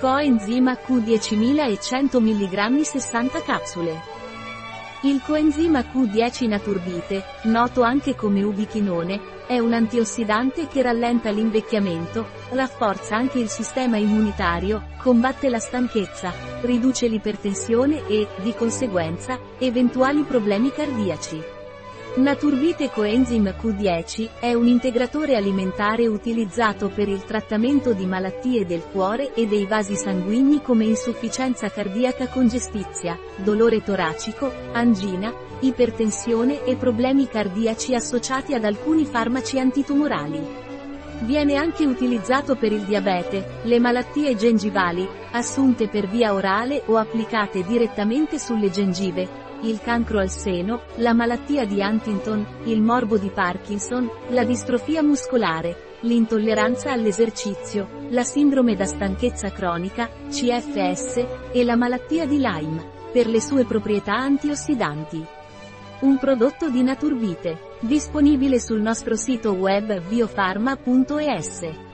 Coenzima Q10000 e 100 mg 60 capsule. Il coenzima Q10 naturbite, noto anche come ubichinone, è un antiossidante che rallenta l'invecchiamento, rafforza anche il sistema immunitario, combatte la stanchezza, riduce l'ipertensione e, di conseguenza, eventuali problemi cardiaci. Naturbite Coenzym Q10 è un integratore alimentare utilizzato per il trattamento di malattie del cuore e dei vasi sanguigni come insufficienza cardiaca congestizia, dolore toracico, angina, ipertensione e problemi cardiaci associati ad alcuni farmaci antitumorali. Viene anche utilizzato per il diabete, le malattie gengivali, assunte per via orale o applicate direttamente sulle gengive, il cancro al seno, la malattia di Huntington, il morbo di Parkinson, la distrofia muscolare, l'intolleranza all'esercizio, la sindrome da stanchezza cronica, CFS, e la malattia di Lyme, per le sue proprietà antiossidanti. Un prodotto di Naturbite, disponibile sul nostro sito web biofarma.es.